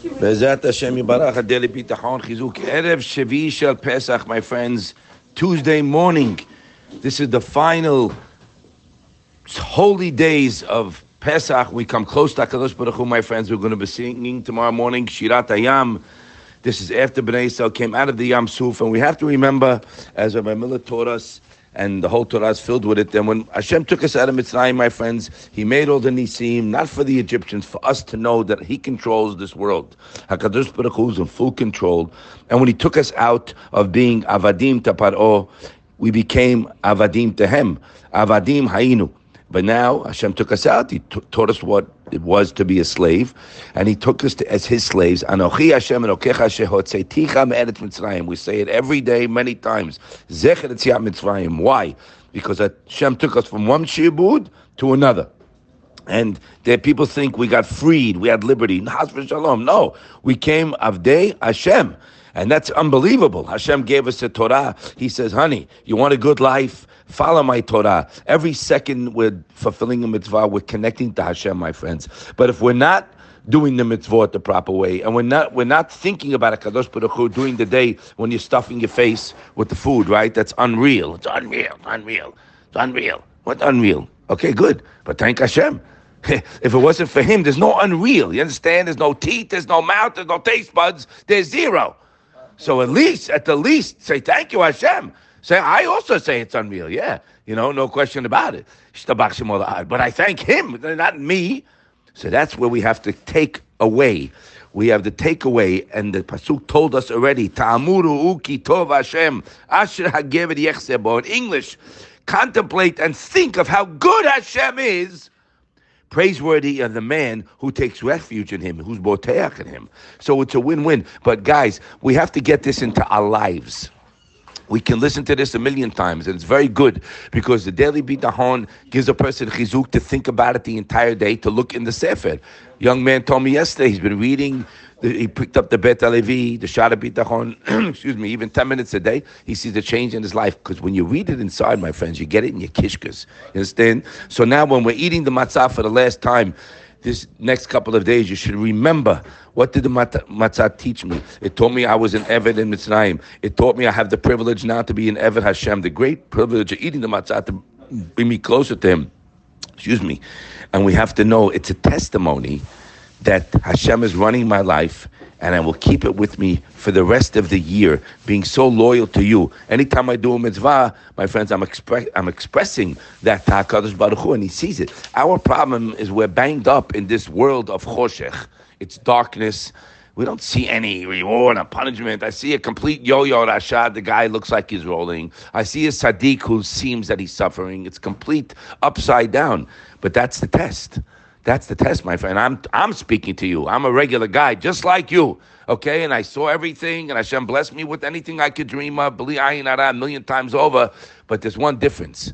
Bezat Hashem Yibarach Adeli Bitachon Chizuk Erev Shevi Shel Pesach, my friends. Tuesday morning. This is the final holy days of Pesach. We come close to Hakadosh Baruch Hu, my friends. We're going to be singing tomorrow morning Shirat Hayam. This is after Bnei Yisrael came out of the Yam Suf, and we have to remember, as Rabbi Miller taught us, and the whole Torah is filled with it. And when Hashem took us out of Mitzrayim, my friends, He made all the nisim, not for the Egyptians, for us to know that He controls this world. Hakadosh Baruch Hu is in full control. And when He took us out of being avadim to Paro, we became avadim to Him. Avadim hainu. But now Hashem took us out. He t- taught us what it was to be a slave, and He took us to, as His slaves. Anochi Hashem Mitzrayim. We say it every day, many times. Zecher Mitzrayim. Why? Because Hashem took us from one shi'bud to another. And there people think we got freed, we had liberty. No, we came Avdei Hashem. And that's unbelievable. Hashem gave us a Torah. He says, honey, you want a good life? Follow my Torah. Every second we're fulfilling a mitzvah, we're connecting to Hashem, my friends. But if we're not doing the mitzvot the proper way, and we're not we're not thinking about a Kadosh Baruch Hu during the day when you're stuffing your face with the food, right? That's unreal. It's unreal. Unreal. It's unreal. What unreal? Okay, good. But thank Hashem. if it wasn't for him, there's no unreal. You understand? There's no teeth, there's no mouth, there's no taste buds, there's zero. So at least, at the least, say thank you, Hashem. Say, I also say it's unreal. Yeah, you know, no question about it. But I thank him, not me. So that's where we have to take away. We have the takeaway, and the pasuk told us already. Ta'amuru uki tov Hashem asher hagever yechsebo. In English, contemplate and think of how good Hashem is. Praiseworthy of the man who takes refuge in him, who's boteach in him. So it's a win-win. But guys, we have to get this into our lives. We can listen to this a million times, and it's very good because the daily bitahon gives a person chizuk to think about it the entire day, to look in the sefer. Young man told me yesterday he's been reading. He picked up the Bet HaLevi, the Shaar HaBitachon, excuse me, even 10 minutes a day. He sees a change in his life because when you read it inside, my friends, you get it in your kishkas. You understand? So now when we're eating the matzah for the last time, this next couple of days, you should remember what did the matzah teach me? It taught me I was an Eved in Mitzrayim. It taught me I have the privilege now to be an Eved Hashem, the great privilege of eating the matzah to bring me closer to Him. Excuse me. And we have to know it's a testimony that Hashem is running my life and I will keep it with me for the rest of the year, being so loyal to you. Anytime I do a mitzvah, my friends, I'm, expre- I'm expressing that to HaKadosh Baruch Hu, and He sees it. Our problem is we're banged up in this world of choshech. It's darkness. We don't see any reward or punishment. I see a complete yo-yo rashad. The guy looks like he's rolling. I see a sadiq who seems that he's suffering. It's complete upside down. But that's the test. That's the test, my friend. I'm I'm speaking to you. I'm a regular guy, just like you. Okay, and I saw everything, and Hashem blessed me with anything I could dream of. Believe I ain't a million times over. But there's one difference.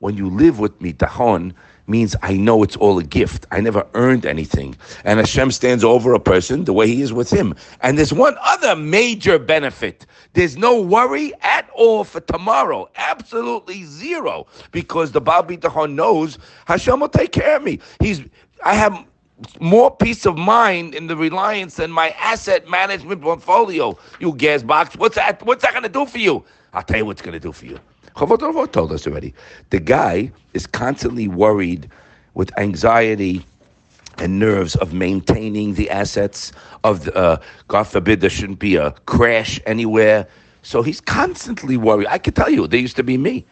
When you live with me, tahon means I know it's all a gift. I never earned anything. And Hashem stands over a person the way he is with him. And there's one other major benefit. There's no worry at all for tomorrow. Absolutely zero. Because the Baal Bitachon knows Hashem will take care of me. He's I have more peace of mind in the reliance than my asset management portfolio. You gas box. What's that? What's that going to do for you? I'll tell you what's going to do for you. Chavot told us already. The guy is constantly worried with anxiety and nerves of maintaining the assets of the, uh, God forbid there shouldn't be a crash anywhere. So he's constantly worried. I can tell you, there used to be me.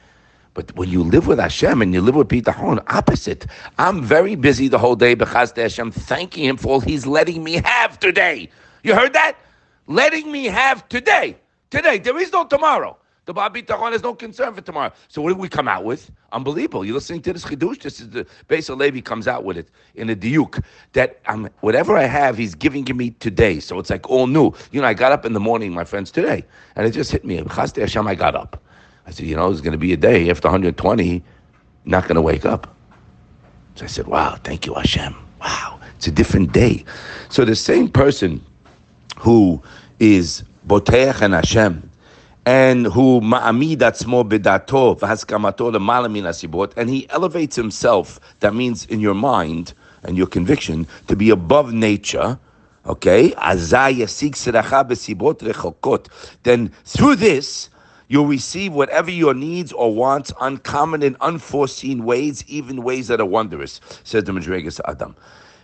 But when you live with Hashem and you live with Bitachon, opposite. I'm very busy the whole day because Hashem, thanking Him for all He's letting me have today. You heard that? Letting me have today. Today. There is no tomorrow. The Baal Bitachon has no concern for tomorrow. So what did we come out with? Unbelievable. You're listening to this chidush. This is the Beis HaLevi comes out with it in a diuk that I'm, whatever I have, he's giving me today. So it's like all new. You know, I got up in the morning, my friends, today, and it just hit me. Hashem, I got up. I said, you know, it's going to be a day after 120, not going to wake up. So I said, wow, thank you, Hashem. Wow, it's a different day. So the same person who is Boteach and Hashem, and who ma'amid atzmo bedato v'haskamato lemala asibot, and he elevates himself, that means in your mind and your conviction, to be above nature, Okay? Then through this, you'll receive whatever your needs or wants, uncommon and unforeseen ways, even ways that are wondrous, says the Madrigas Adam.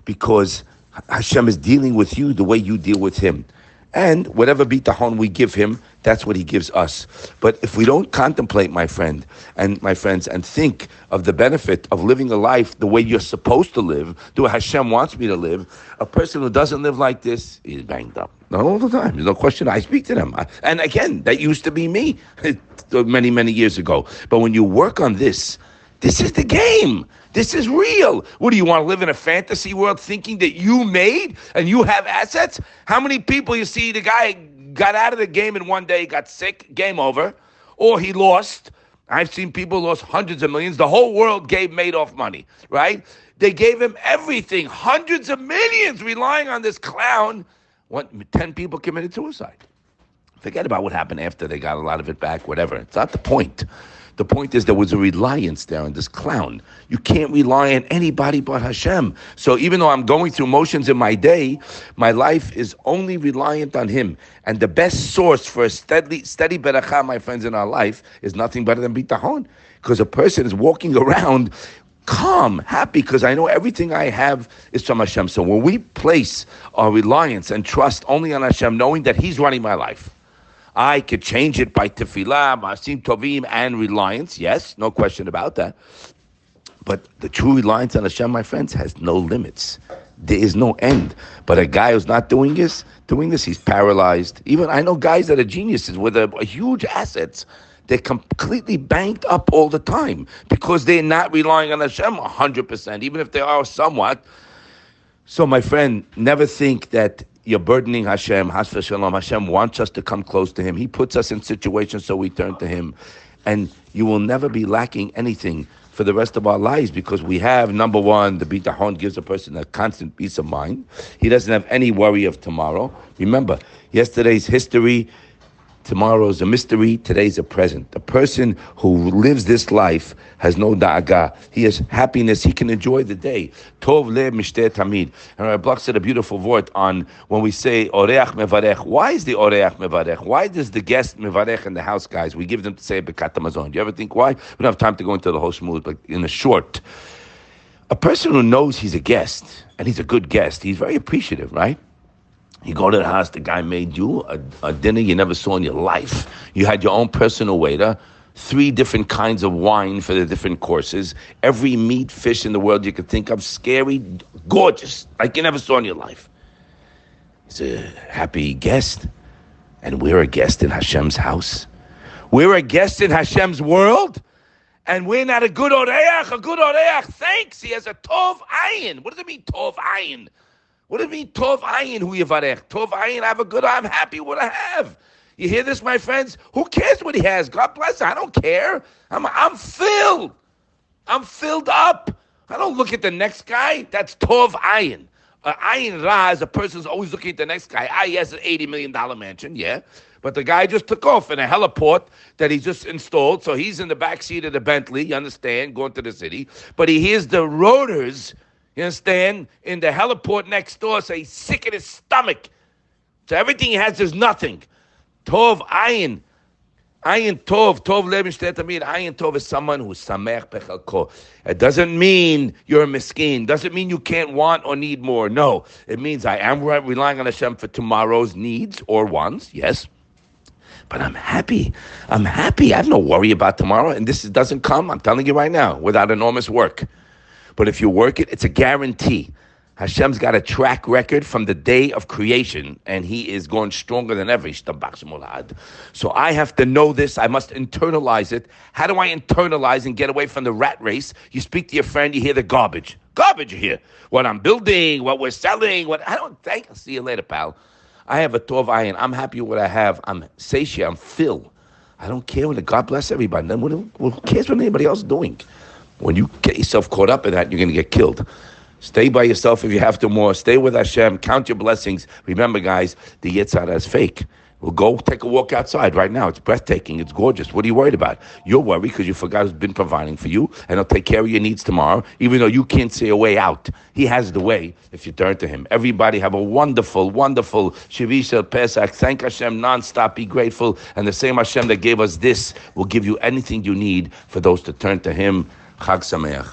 Because Hashem is dealing with you the way you deal with Him. And whatever bitahon we give him, that's what he gives us. But if we don't contemplate, my friend and my friends, and think of the benefit of living a life the way you're supposed to live, the way Hashem wants me to live, a person who doesn't live like this is banged up. Not all the time. There's no question. I speak to them. And again, that used to be me many, many years ago. But when you work on this, this is the game. This is real. What do you want to live in a fantasy world thinking that you made and you have assets? How many people you see the guy got out of the game in one day, got sick, game over, or he lost. I've seen people lost hundreds of millions. The whole world gave Madoff money, right? They gave him everything, hundreds of millions, relying on this clown. What, 10 people committed suicide. Forget about what happened after they got a lot of it back, whatever. It's not the point. The point is there was a reliance there on this clown. You can't rely on anybody but Hashem. So even though I'm going through motions in my day, my life is only reliant on Him. And the best source for a steady, steady beracha, my friends, in our life is nothing better than bitahon. Because a person is walking around calm, happy, because I know everything I have is from Hashem. So when we place our reliance and trust only on Hashem, knowing that He's running my life, I could change it by tefillah, maasim tovim, and reliance. Yes, no question about that. But the true reliance on Hashem, my friends, has no limits. There is no end. But a guy who's not doing this, doing this, he's paralyzed. Even I know guys that are geniuses with a, a huge assets. They're completely banked up all the time because they're not relying on Hashem 100%, even if they are somewhat. So, my friend, never think that you're burdening Hashem. Hashem wants us to come close to Him. He puts us in situations so we turn to Him. And you will never be lacking anything for the rest of our lives because we have number one, the bitahon gives a person a constant peace of mind. He doesn't have any worry of tomorrow. Remember, yesterday's history Tomorrow's a mystery, today's a present. The person who lives this life has no da'aga. He has happiness, he can enjoy the day. Tov le mishteh tamid. And Rabbi Bloch said a beautiful word on when we say oreach mevarech. Why is the oreach mevarech? Why does the guest mevarech in the house, guys? We give them to say birkat hamazon. Do you ever think why? We don't have time to go into the whole shmooze, but in a short, a person who knows he's a guest, and he's a good guest, he's very appreciative, right? You go to the house, the guy made you a, a, dinner you never saw in your life. You had your own personal waiter, three different kinds of wine for the different courses, every meat, fish in the world you could think of, scary, gorgeous, like you never saw in your life. He's a happy guest. And we're a guest in Hashem's house. We're a guest in Hashem's world. And we're not a good oreach, a good oreach. Thanks. He has a tov ayin. What does it mean, tov ayin? What do you mean, Tov Ayin Hu Yivarech? Tov Ayin, I have a good, I'm happy what I have. You hear this, my friends? Who cares what he has? God bless him. I don't care. I'm, I'm filled. I'm filled up. I don't look at the next guy. That's Tov Ayin. Uh, ayin Ra is a person who's always looking at the next guy. Ah, he has an $80 million mansion, yeah. But the guy just took off in a heliport that he just installed. So he's in the back seat of the Bentley, you understand, going to the city. But he hears the rotors you understand? In the heliport next door, so he's sick in his stomach. So everything he has is nothing. Tov ayin. Ayin tov, tov levin shtetamid. Ayin tov is someone who's samech bechalko. It doesn't mean you're a miskin. Doesn't mean you can't want or need more. No, it means I am relying on Hashem for tomorrow's needs or wants. Yes, but I'm happy. I'm happy. I have no worry about tomorrow, and this doesn't come. I'm telling you right now, without enormous work. But if you work it, it's a guarantee. Hashem's got a track record from the day of creation, and He is going stronger than ever. So I have to know this. I must internalize it. How do I internalize and get away from the rat race? You speak to your friend, you hear the garbage. Garbage hear. What I'm building, what we're selling, what I don't think. I'll see you later, pal. I have a Tov Ayin. I'm happy with what I have. I'm satiated. I'm filled. I don't care what God bless everybody. Then who cares what anybody else is doing? When you get yourself caught up in that, you're going to get killed. Stay by yourself if you have to more. Stay with Hashem. Count your blessings. Remember, guys, the Yitzhak is fake. Well, go take a walk outside right now. It's breathtaking. It's gorgeous. What are you worried about? You're worried because you forgot who's been providing for you, and he'll take care of your needs tomorrow, even though you can't see a way out. He has the way if you turn to him. Everybody have a wonderful, wonderful Shavisha Pesach. Thank Hashem nonstop. Be grateful. And the same Hashem that gave us this will give you anything you need for those to turn to him. חג שמח.